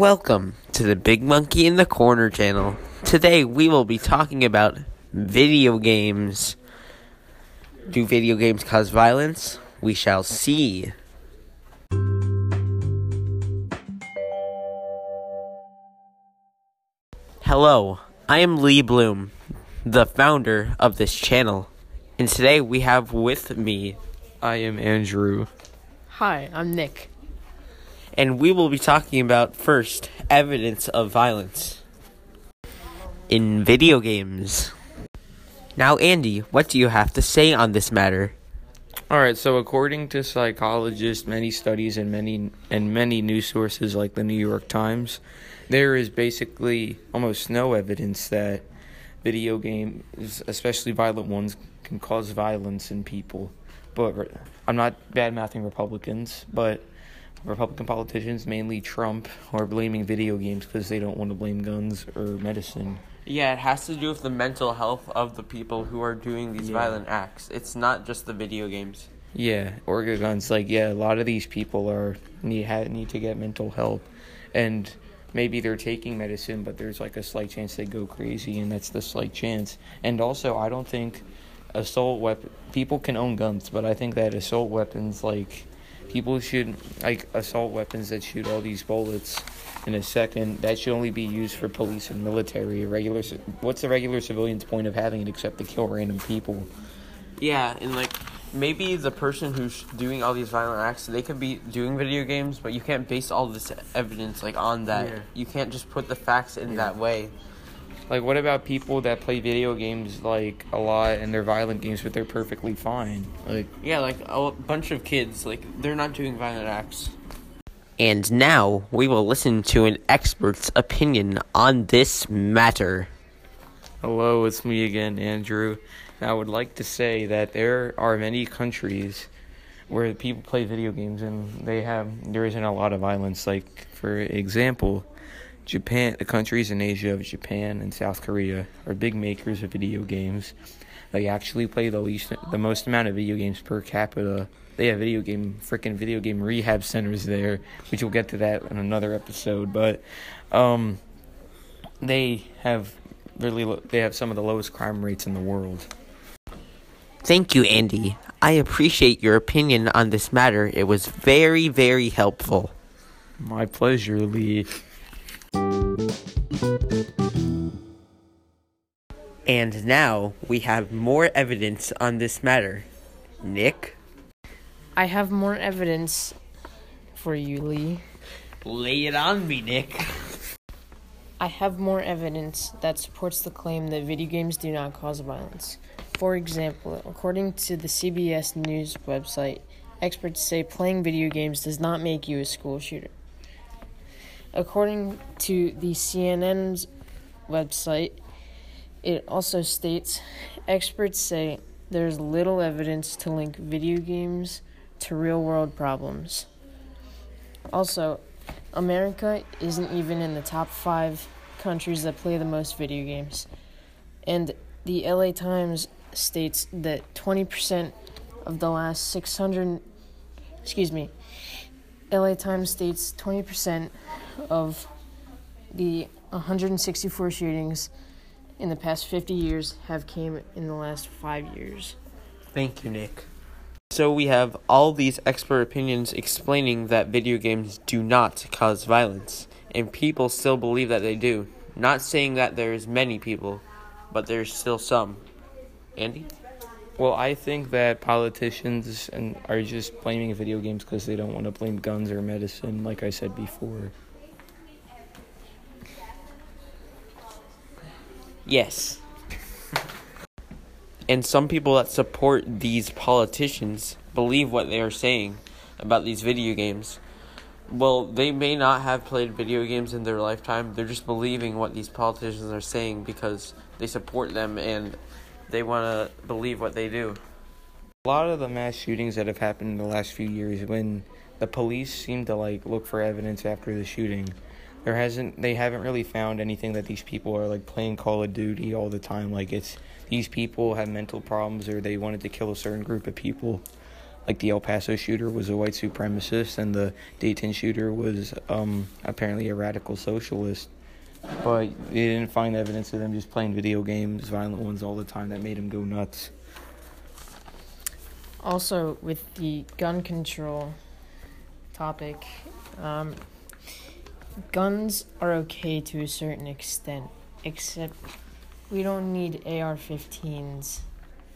Welcome to the Big Monkey in the Corner channel. Today we will be talking about video games. Do video games cause violence? We shall see. Hello, I am Lee Bloom, the founder of this channel. And today we have with me, I am Andrew. Hi, I'm Nick. And we will be talking about first evidence of violence in video games. Now, Andy, what do you have to say on this matter? All right, so according to psychologists, many studies and many and many news sources like the New York Times, there is basically almost no evidence that video games, especially violent ones, can cause violence in people. But I'm not bad mouthing Republicans, but Republican politicians, mainly Trump, are blaming video games because they don't want to blame guns or medicine. Yeah, it has to do with the mental health of the people who are doing these Yeah. violent acts. It's not just the video games. Yeah, orga guns. Like, yeah, a lot of these people are need ha- need to get mental help, and maybe they're taking medicine, but there's like a slight chance they go crazy, and that's the slight chance. And also, I don't think assault weapon people can own guns, but I think that assault weapons like people should like assault weapons that shoot all these bullets in a second that should only be used for police and military regular what's the regular civilian's point of having it except to kill random people Yeah, and like maybe the person who's doing all these violent acts, they could be doing video games, but you can't base all this evidence like on that. Yeah. You can't just put the facts in Yeah. that way. Like, what about people that play video games like a lot and they're violent games, but they're perfectly fine? Like, Yeah, like a bunch of kids, like they're not doing violent acts. And now we will listen to an expert's opinion on this matter. hello, it's me again, Andrew. And I would like to say that there are many countries where people play video games and they have there isn't a lot of violence. Like, for example, Japan, the countries in Asia of Japan and South Korea are big makers of video games. They actually play the least, the most amount of video games per capita. They have video game, freaking video game rehab centers there, which we'll get to that in another episode. But, um, they have really, lo- they have some of the lowest crime rates in the world. Thank you, Andy. I appreciate your opinion on this matter. It was very, very helpful. My pleasure, Lee. And now we have more evidence on this matter. Nick, I have more evidence for you, Lee. lay it on me, Nick. I have more evidence that supports the claim that video games do not cause violence. For example, according to the CBS News website, experts say playing video games does not make you a school shooter. According to the CNN's website, it also states experts say there's little evidence to link video games to real world problems. Also, America isn't even in the top five countries that play the most video games. And the LA Times states that 20% of the last 600, excuse me, LA Times states 20% of the 164 shootings in the past 50 years have came in the last five years. Thank you, Nick. So we have all these expert opinions explaining that video games do not cause violence, and people still believe that they do. Not saying that there's many people, but there's still some. Andy? Well, I think that politicians and are just blaming video games because they don't want to blame guns or medicine, like I said before. Yes. and some people that support these politicians believe what they are saying about these video games. Well, they may not have played video games in their lifetime. They're just believing what these politicians are saying because they support them and they want to believe what they do. A lot of the mass shootings that have happened in the last few years, when the police seem to like look for evidence after the shooting, there hasn't they haven't really found anything that these people are like playing Call of Duty all the time. Like it's these people have mental problems or they wanted to kill a certain group of people. like the El Paso shooter was a white supremacist and the Dayton shooter was um, apparently a radical socialist. But they didn't find evidence of them just playing video games, violent ones all the time, that made them go nuts. Also, with the gun control topic, um, guns are okay to a certain extent, except we don't need AR 15s.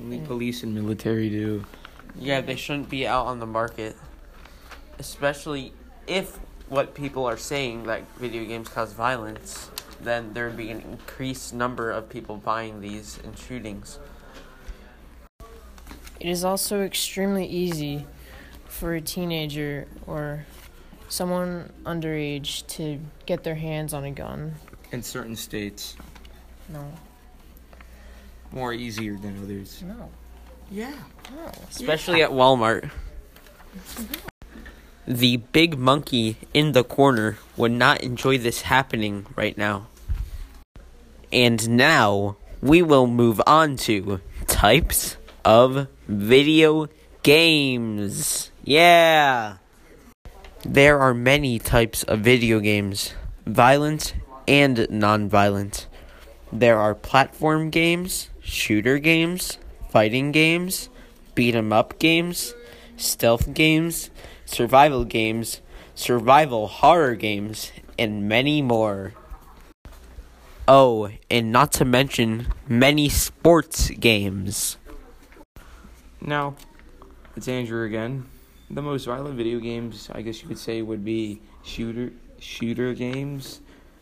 Only police and military do. Yeah, they shouldn't be out on the market. Especially if what people are saying that video games cause violence, then there would be an increased number of people buying these and shootings. It is also extremely easy for a teenager or someone underage to get their hands on a gun. In certain states, No, more easier than others. no, Yeah. no. Especially at Walmart. The big monkey in the corner would not enjoy this happening right now. And now we will move on to types of video games. Yeah. There are many types of video games, violent and non-violent. There are platform games, shooter games, fighting games, beat 'em up games, stealth games, survival games, survival horror games, and many more. Oh, and not to mention many sports games. Now, it's Andrew again. The most violent video games, I guess you could say, would be shooter shooter games,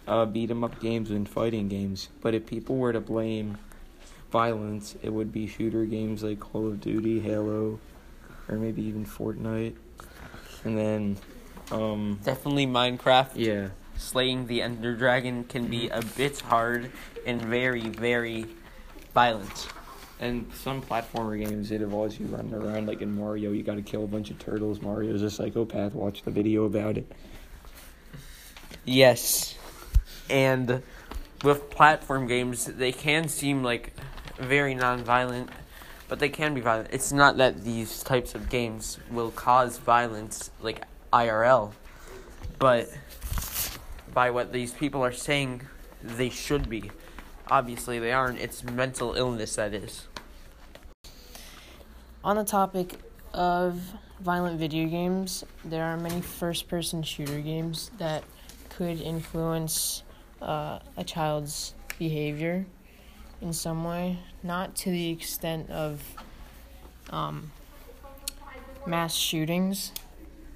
uh, beat 'em up games, and fighting games. But if people were to blame violence, it would be shooter games like Call of Duty, Halo, or maybe even Fortnite. And then, um, Definitely Minecraft. yeah, Slaying the Ender Dragon can be a bit hard and very, very violent. And some platformer games it involves you running around like in Mario. You got to kill a bunch of turtles. Mario's a psychopath. Watch the video about it. Yes. And with platform games, they can seem like very non-violent, but they can be violent. It's not that these types of games will cause violence like IRL, but by what these people are saying, they should be. Obviously, they aren't. It's mental illness that is. On the topic of violent video games, there are many first person shooter games that could influence uh, a child's behavior in some way, not to the extent of um, mass shootings.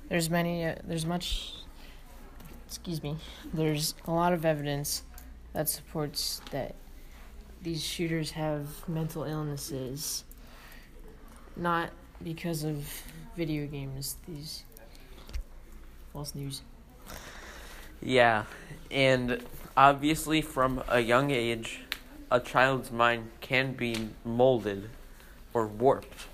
There's many, uh, there's much, excuse me, there's a lot of evidence that supports that these shooters have mental illnesses not because of video games. These false news. Yeah, and obviously, from a young age, a child's mind can be molded or warped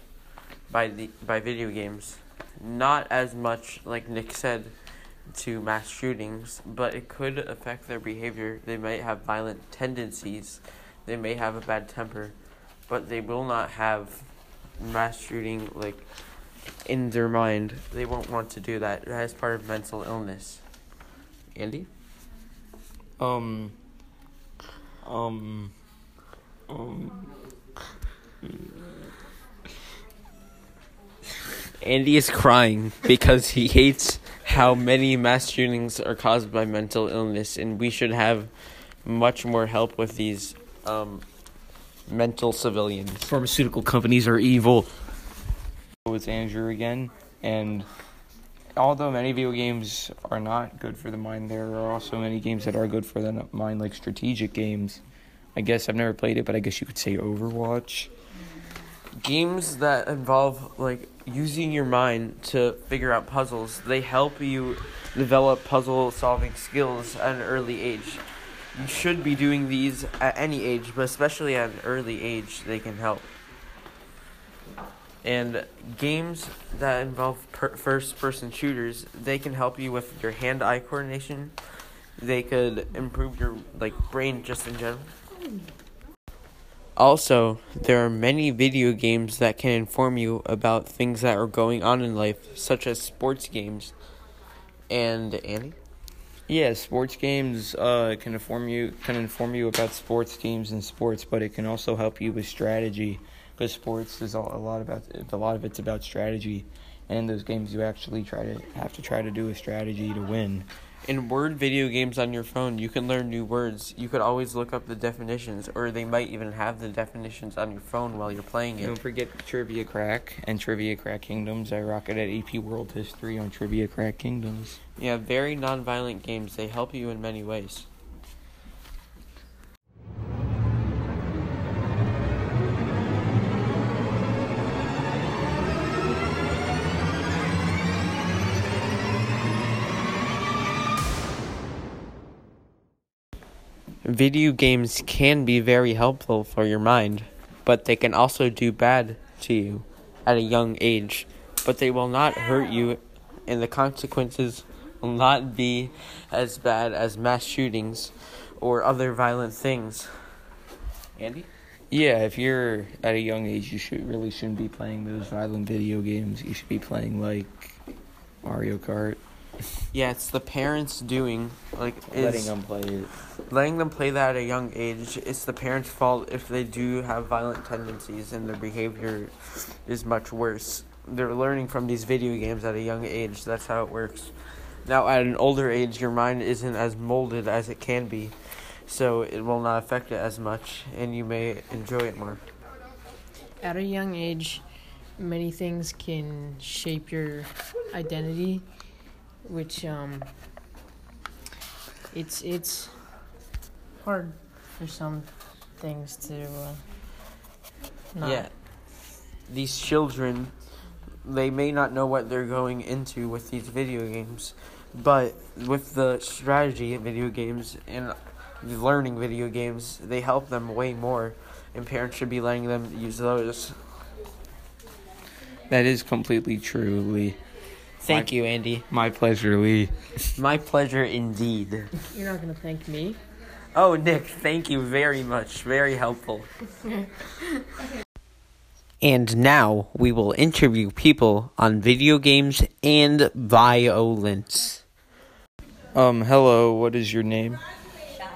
by the by video games. Not as much, like Nick said, to mass shootings, but it could affect their behavior. They might have violent tendencies. They may have a bad temper, but they will not have mass shooting like in their mind. They won't want to do that. That is part of mental illness. Andy? Um. Um. Um. Andy is crying because he hates how many mass shootings are caused by mental illness, and we should have much more help with these um, mental civilians. Pharmaceutical companies are evil. It's Andrew again, and although many video games are not good for the mind, there are also many games that are good for the mind, like strategic games. I guess I've never played it, but I guess you could say Overwatch. Games that involve like using your mind to figure out puzzles, they help you develop puzzle solving skills at an early age. You should be doing these at any age, but especially at an early age, they can help. And games that involve per- first person shooters, they can help you with your hand eye coordination. They could improve your like brain just in general. Also, there are many video games that can inform you about things that are going on in life, such as sports games. And Andy? Yeah, sports games uh, can inform you can inform you about sports teams and sports, but it can also help you with strategy because sports is a a lot about a lot of it's about strategy, and in those games you actually try to have to try to do a strategy to win. In word video games on your phone, you can learn new words. You could always look up the definitions, or they might even have the definitions on your phone while you're playing it. Don't forget Trivia Crack and Trivia Crack Kingdoms. I rock it at AP World History on Trivia Crack Kingdoms. Yeah, very non-violent games. They help you in many ways. Video games can be very helpful for your mind, but they can also do bad to you at a young age. But they will not hurt you, and the consequences will not be as bad as mass shootings or other violent things. Andy? Yeah, if you're at a young age, you should really shouldn't be playing those violent video games. You should be playing like Mario Kart, Yeah, it's the parents doing like letting them play it. Letting them play that at a young age. It's the parents' fault if they do have violent tendencies and their behavior is much worse. They're learning from these video games at a young age. That's how it works. Now, at an older age, your mind isn't as molded as it can be, so it will not affect it as much, and you may enjoy it more. At a young age, many things can shape your identity, which um, it's it's hard for some things to uh, not. Yeah. These children, they may not know what they're going into with these video games, but with the strategy video games and learning video games, they help them way more, and parents should be letting them use those. That is completely true, Lee. Thank you, Andy. My pleasure, Lee. My pleasure indeed. You're not gonna thank me. Oh, Nick, thank you very much. Very helpful. and now we will interview people on video games and violence. Um, hello, what is your name? Shy,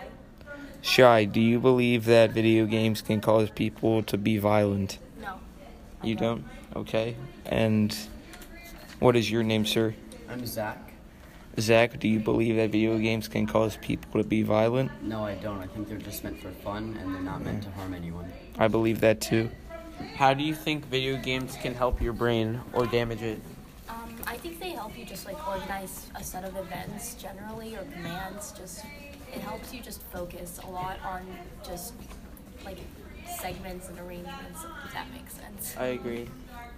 Shy, do you believe that video games can cause people to be violent? No. You don't? Okay. And what is your name, sir? I'm Zach. Zach, do you believe that video games can cause people to be violent? No, I don't. I think they're just meant for fun and they're not meant to harm anyone. I believe that too. How do you think video games can help your brain or damage it? Um, I think they help you just like organize a set of events generally or commands. Just it helps you just focus a lot on just like segments and arrangements. If that makes sense. I agree.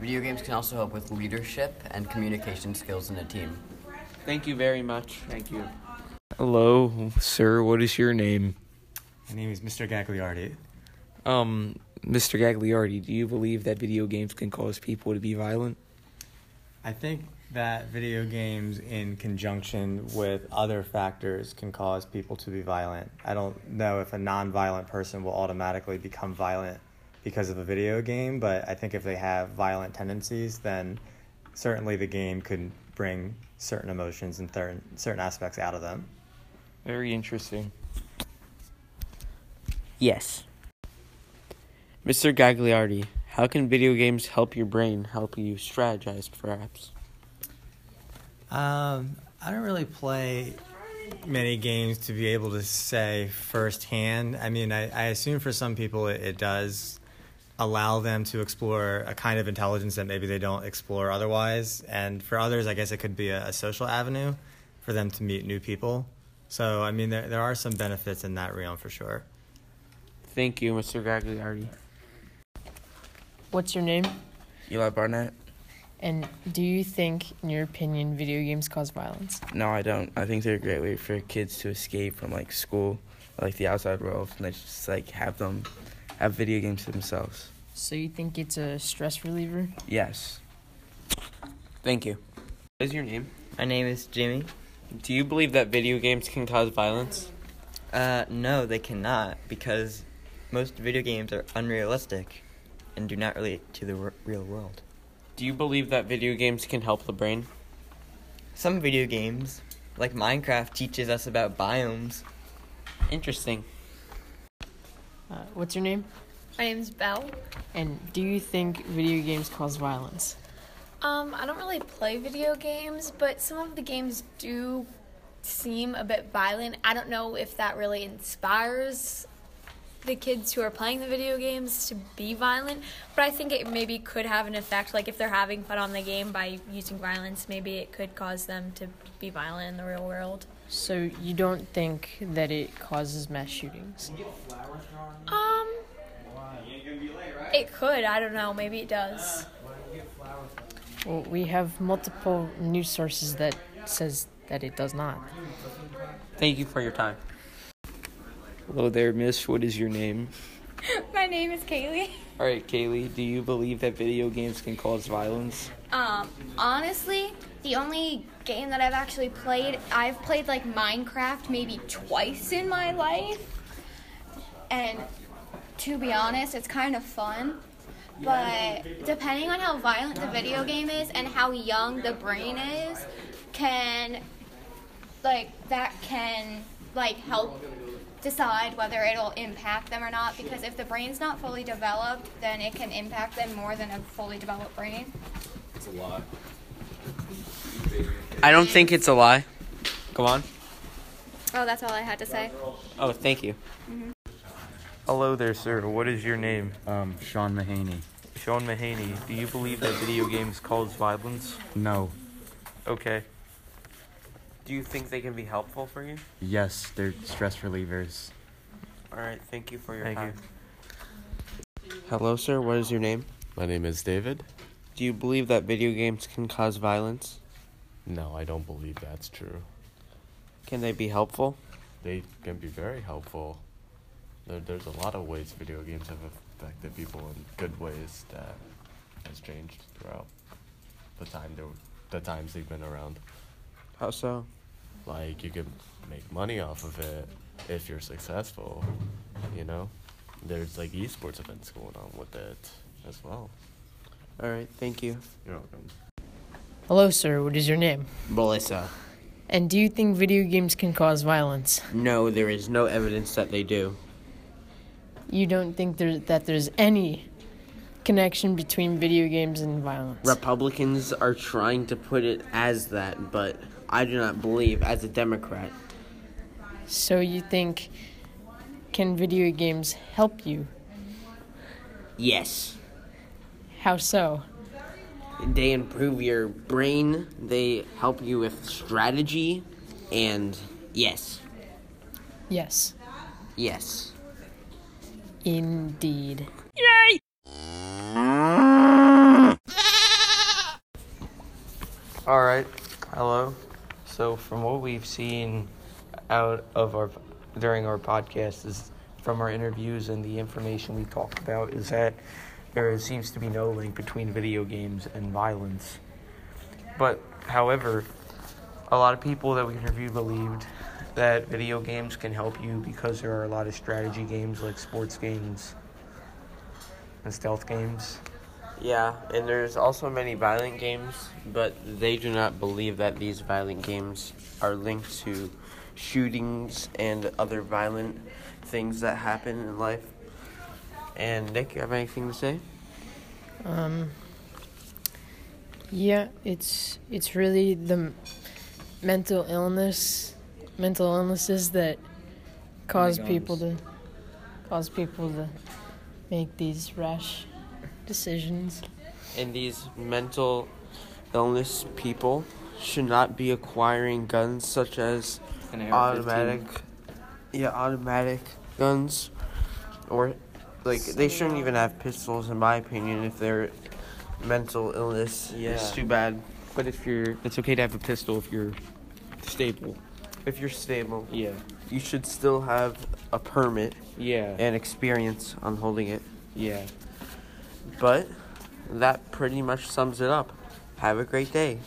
Video games can also help with leadership and communication skills in a team. Thank you very much. Thank you. Hello, sir. What is your name? My name is Mr. Gagliardi. Um, Mr. Gagliardi, do you believe that video games can cause people to be violent? I think that video games, in conjunction with other factors, can cause people to be violent. I don't know if a non-violent person will automatically become violent because of a video game, but I think if they have violent tendencies, then certainly the game could bring certain emotions and thir- certain aspects out of them. Very interesting. Yes. Mr. Gagliardi, how can video games help your brain, help you strategize, perhaps? Um, I don't really play many games to be able to say firsthand. I mean, I, I assume for some people it, it does allow them to explore a kind of intelligence that maybe they don't explore otherwise. And for others, I guess it could be a, a social avenue for them to meet new people. So, I mean, there, there are some benefits in that realm for sure. Thank you, Mr. Gagliardi. What's your name? Eli Barnett? And do you think, in your opinion, video games cause violence? No, I don't. I think they're a great way for kids to escape from like school, like the outside world, and they just like have them have video games to themselves. So you think it's a stress reliever? Yes. Thank you. What is your name? My name is Jimmy. Do you believe that video games can cause violence? Uh, no, they cannot because most video games are unrealistic and do not relate to the r- real world. Do you believe that video games can help the brain? Some video games, like Minecraft, teaches us about biomes. Interesting. Uh, what's your name? My name's Belle. And do you think video games cause violence? Um, I don't really play video games, but some of the games do seem a bit violent. I don't know if that really inspires the kids who are playing the video games to be violent, but I think it maybe could have an effect. Like if they're having fun on the game by using violence, maybe it could cause them to be violent in the real world. So you don't think that it causes mass shootings? Um, it could. I don't know. Maybe it does. Well, we have multiple news sources that says that it does not. Thank you for your time. Hello there, miss. What is your name? My name is Kaylee. All right, Kaylee, do you believe that video games can cause violence? Um, honestly, the only game that I've actually played, I've played like Minecraft maybe twice in my life. And to be honest, it's kind of fun. But depending on how violent the video game is and how young the brain is, can like that can like help decide whether it'll impact them or not because if the brain's not fully developed, then it can impact them more than a fully developed brain. It's a lot. I don't think it's a lie. Go on. Oh, that's all I had to say. Oh, thank you. Hello there, sir. What is your name? Um, Sean Mahaney. Sean Mahaney. Do you believe that video games cause violence? No. Okay. Do you think they can be helpful for you? Yes, they're stress relievers. All right, thank you for your Thank time. Hello, sir. What is your name? My name is David. Do you believe that video games can cause violence? No, I don't believe that's true. Can they be helpful? They can be very helpful. There, there's a lot of ways video games have affected people in good ways that has changed throughout the time they were, the times they've been around. How so? Like you can make money off of it if you're successful. You know, there's like esports events going on with it as well. All right, thank you. You're welcome. Hello, sir. What is your name? Melissa. And do you think video games can cause violence? No, there is no evidence that they do. You don't think there, that there's any connection between video games and violence? Republicans are trying to put it as that, but I do not believe, as a Democrat. So you think can video games help you? Yes. How so? They improve your brain, they help you with strategy, and yes. Yes. Yes. Indeed. Yay! All right. Hello. So, from what we've seen out of our during our podcast is from our interviews and the information we talked about is that there seems to be no link between video games and violence. But, however, a lot of people that we interviewed believed that video games can help you because there are a lot of strategy games like sports games and stealth games. Yeah, and there's also many violent games, but they do not believe that these violent games are linked to shootings and other violent things that happen in life. And Nick, you have anything to say? Um. Yeah, it's it's really the mental illness, mental illnesses that cause my people to cause people to make these rash decisions. And these mental illness people should not be acquiring guns such as An AR-15. automatic yeah, automatic guns or like they shouldn't even have pistols in my opinion if they're mental illness. Yeah. It's too bad. But if you're, it's okay to have a pistol if you're stable. If you're stable, Yeah. you should still have a permit Yeah. and experience on holding it. Yeah. But that pretty much sums it up. Have a great day.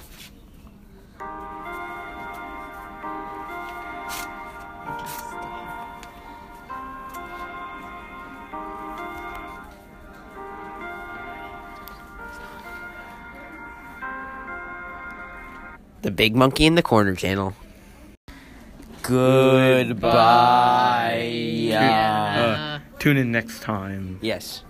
Big Monkey in the Corner channel. Goodbye. Uh, tune in next time. Yes.